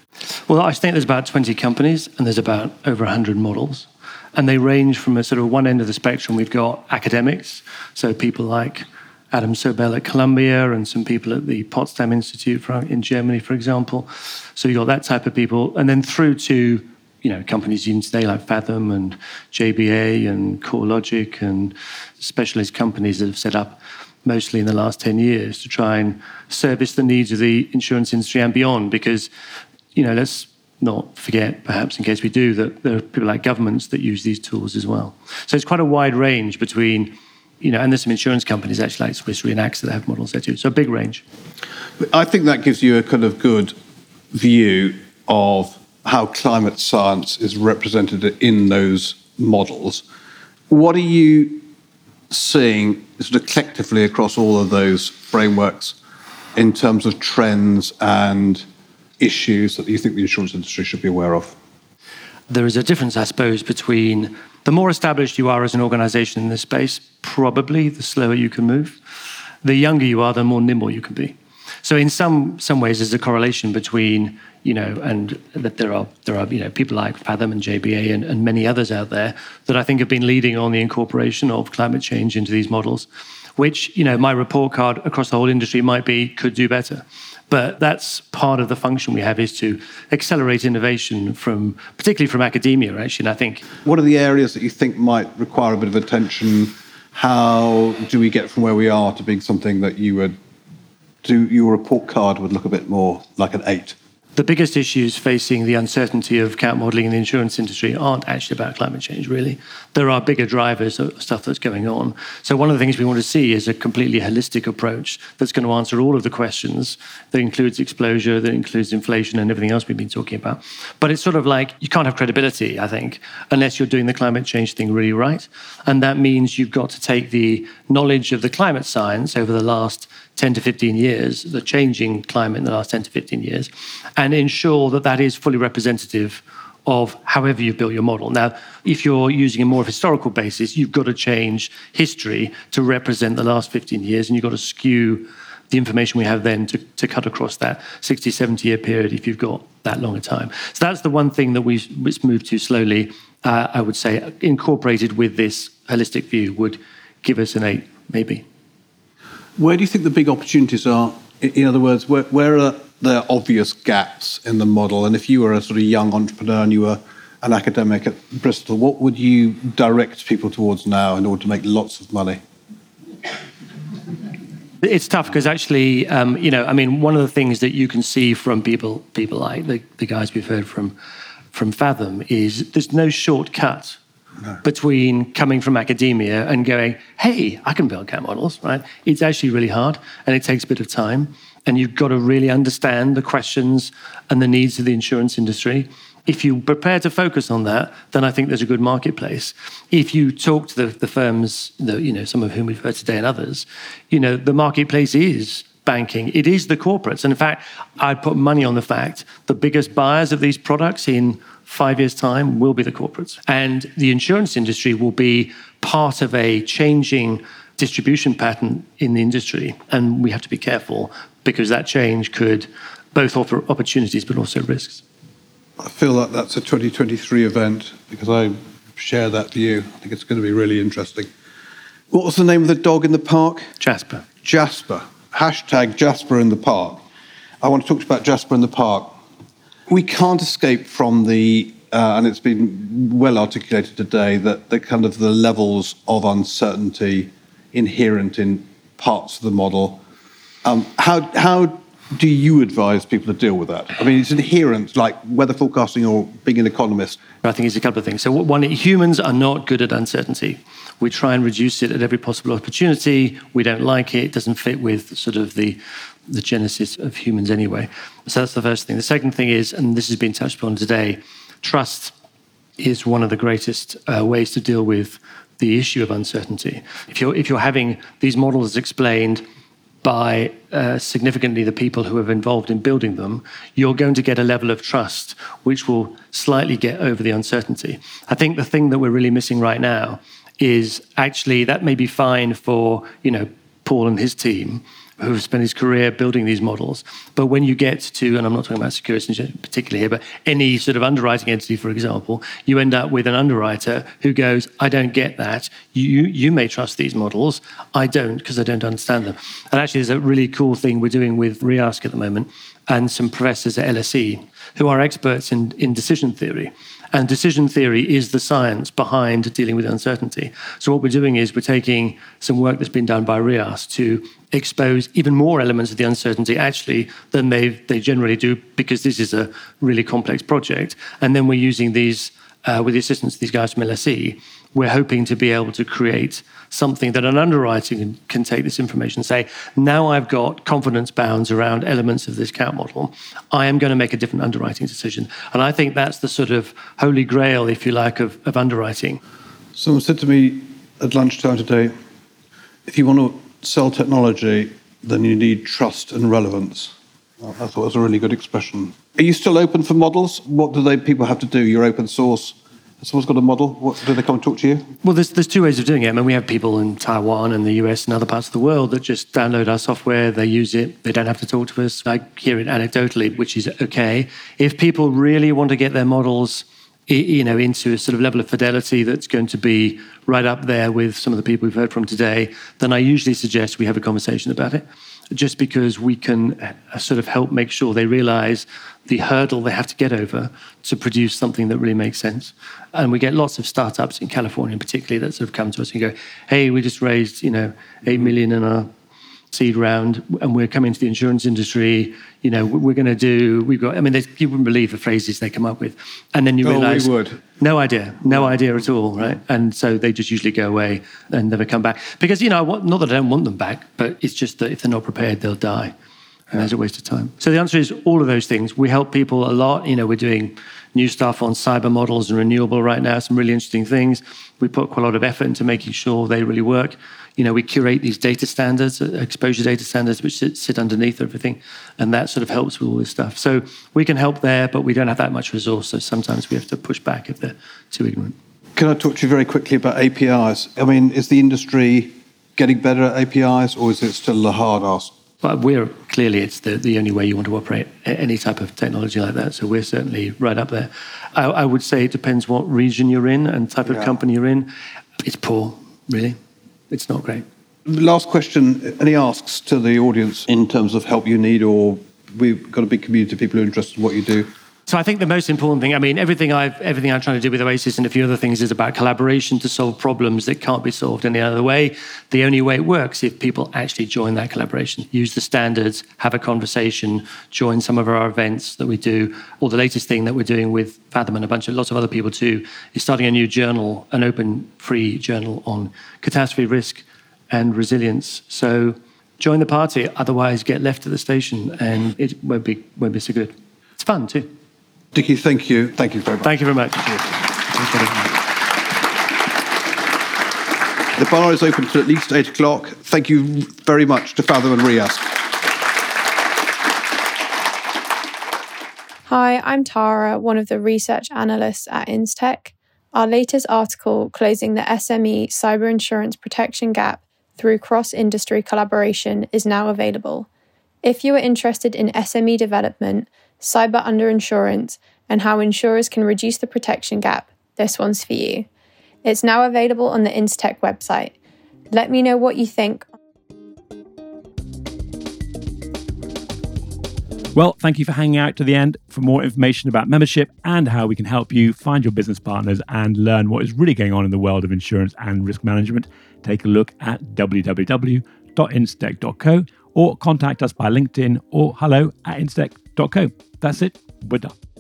Well, I think there's about 20 companies and there's about over 100 models. And they range from a sort of one end of the spectrum, we've got academics, so people like Adam Sobel at Columbia and some people at the Potsdam Institute in Germany, for example. So you've got that type of people. And then through to you know, companies even today like Fathom and JBA and CoreLogic and specialist companies that have set up mostly in the last 10 years to try and service the needs of the insurance industry and beyond. Because, you know, let's not forget, perhaps in case we do, that there are people like governments that use these tools as well. So it's quite a wide range between, you know, and there's some insurance companies actually like Swiss Re and AXA that have models there too. So a big range. I think that gives you a kind of good view of how climate science is represented in those models. What are you seeing sort of collectively across all of those frameworks in terms of trends and issues that you think the insurance industry should be aware of? There is a difference, I suppose, between the more established you are as an organization in this space, probably the slower you can move. The younger you are, the more nimble you can be. So in some some ways, there's a correlation between you know, and that there are there are you know people like Fathom and JBA and, and many others out there that I think have been leading on the incorporation of climate change into these models, which you know my report card across the whole industry might be could do better. But that's part of the function we have is to accelerate innovation from, particularly from academia, actually. And I think. What are the areas that you think might require a bit of attention? How do we get from where we are to being something that you would do? Your report card would look a bit more like an eight the biggest issues facing the uncertainty of cat modeling in the insurance industry aren't actually about climate change, really. There are bigger drivers of stuff that's going on. So, one of the things we want to see is a completely holistic approach that's going to answer all of the questions that includes exposure, that includes inflation, and everything else we've been talking about. But it's sort of like you can't have credibility, I think, unless you're doing the climate change thing really right. And that means you've got to take the knowledge of the climate science over the last 10 to 15 years, the changing climate in the last 10 to 15 years, and ensure that that is fully representative of however you built your model. Now, if you're using a more historical basis, you've got to change history to represent the last 15 years, and you've got to skew the information we have then to, to cut across that 60, 70 year period if you've got that longer time. So that's the one thing that we've, moved too slowly, uh, I would say, incorporated with this holistic view would give us an eight, maybe. Where do you think the big opportunities are? In other words, where, where are the obvious gaps in the model? And if you were a sort of young entrepreneur and you were an academic at Bristol, what would you direct people towards now in order to make lots of money? It's tough because actually, um, you know, I mean, one of the things that you can see from people, people like the, the guys we've heard from, from Fathom, is there's no shortcut no. between coming from academia and going, hey, I can build cat models, right? It's actually really hard and it takes a bit of time. And you've got to really understand the questions and the needs of the insurance industry. If you prepare to focus on that, then I think there's a good marketplace. If you talk to the, the firms, the, you know, some of whom we've heard today and others, you know, the marketplace is banking. It is the corporates. And in fact, I'd put money on the fact the biggest buyers of these products in five years' time will be the corporates. And the insurance industry will be part of a changing distribution pattern in the industry. And we have to be careful because that change could both offer opportunities but also risks. I feel like that's a 2023 event because I share that view. I think it's going to be really interesting. What was the name of the dog in the park? Jasper. Jasper. Hashtag Jasper in the park. I want to talk about Jasper in the park we can't escape from the, uh, and it's been well articulated today, that the kind of the levels of uncertainty inherent in parts of the model. Um, how, how do you advise people to deal with that? I mean, it's inherent, like weather forecasting or being an economist. I think it's a couple of things. So, one, humans are not good at uncertainty. We try and reduce it at every possible opportunity. We don't like it. It doesn't fit with sort of the the genesis of humans anyway. So that's the first thing. The second thing is, and this has been touched upon today, trust is one of the greatest uh, ways to deal with the issue of uncertainty. If you're, if you're having these models explained by uh, significantly the people who have involved in building them, you're going to get a level of trust which will slightly get over the uncertainty. I think the thing that we're really missing right now is actually that may be fine for you know Paul and his team, who have spent his career building these models. But when you get to, and I'm not talking about securities particularly here, but any sort of underwriting entity, for example, you end up with an underwriter who goes, I don't get that. You, you may trust these models. I don't because I don't understand them. And actually, there's a really cool thing we're doing with Reask at the moment and some professors at LSE who are experts in, in decision theory. And decision theory is the science behind dealing with uncertainty. So, what we're doing is we're taking some work that's been done by Reask to expose even more elements of the uncertainty actually than they, they generally do because this is a really complex project. And then we're using these, uh, with the assistance of these guys from LSE, we're hoping to be able to create something that an underwriting can, can take this information and say, now I've got confidence bounds around elements of this cat model, I am going to make a different underwriting decision. And I think that's the sort of holy grail, if you like, of, of underwriting. Someone said to me at lunchtime today, if you want to sell technology, then you need trust and relevance. I thought it was a really good expression. Are you still open for models? What do they people have to do? You're open source someone's got a model, what, do they come and talk to you? Well, there's, there's two ways of doing it. I mean, we have people in Taiwan and the US and other parts of the world that just download our software, they use it, they don't have to talk to us. I hear it anecdotally, which is okay. If people really want to get their models you know, into a sort of level of fidelity that's going to be right up there with some of the people we've heard from today, then I usually suggest we have a conversation about it just because we can uh, sort of help make sure they realize the hurdle they have to get over to produce something that really makes sense. And we get lots of startups in California, particularly, that sort of come to us and go, "Hey, we just raised, you know, eight million in our seed round, and we're coming to the insurance industry. You know, we're going to do. We've got. I mean, you wouldn't believe the phrases they come up with, and then you oh, realize, we would. no idea, no idea at all, right? And so they just usually go away and never come back because you know, not that I don't want them back, but it's just that if they're not prepared, they'll die and there's a waste of time. So the answer is all of those things. We help people a lot. You know, we're doing new stuff on cyber models and renewable right now, some really interesting things. We put quite a lot of effort into making sure they really work. You know, we curate these data standards, uh, exposure data standards, which sit, sit underneath everything, and that sort of helps with all this stuff. So we can help there, but we don't have that much resource. So sometimes we have to push back if they're too ignorant. Can I talk to you very quickly about APIs? I mean, is the industry getting better at APIs, or is it still a hard ask? But we're clearly it's the, the only way you want to operate any type of technology like that. So we're certainly right up there. I, I would say it depends what region you're in and type of yeah. company you're in. It's poor, really. It's not great. Last question. Any asks to the audience in terms of help you need, or we've got a big community of people who are interested in what you do? So I think the most important thing, I mean, everything I've everything I'm trying to do with Oasis and a few other things is about collaboration to solve problems that can't be solved any other way. The only way it works if people actually join that collaboration, use the standards, have a conversation, join some of our events that we do. Or the latest thing that we're doing with Fathom and a bunch of lots of other people too is starting a new journal, an open free journal on catastrophe risk and resilience. So join the party, otherwise get left at the station and it won't be won't be so good. It's fun too. Dickie, thank you. Thank you very much. Thank you very much. The bar is open till at least eight o'clock. Thank you very much to Fathom and Reask. Hi, I'm Tara, one of the research analysts at Instech. Our latest article, Closing the SME Cyber Insurance Protection Gap Through Cross Industry Collaboration, is now available. If you are interested in SME development, cyber underinsurance, and how insurers can reduce the protection gap, this one's for you. It's now available on the Instech website. Let me know what you think. Well, thank you for hanging out to the end. For more information about membership and how we can help you find your business partners and learn what is really going on in the world of insurance and risk management, take a look at www.instech.co or contact us by LinkedIn or hello at instech.co. That's it. We're done.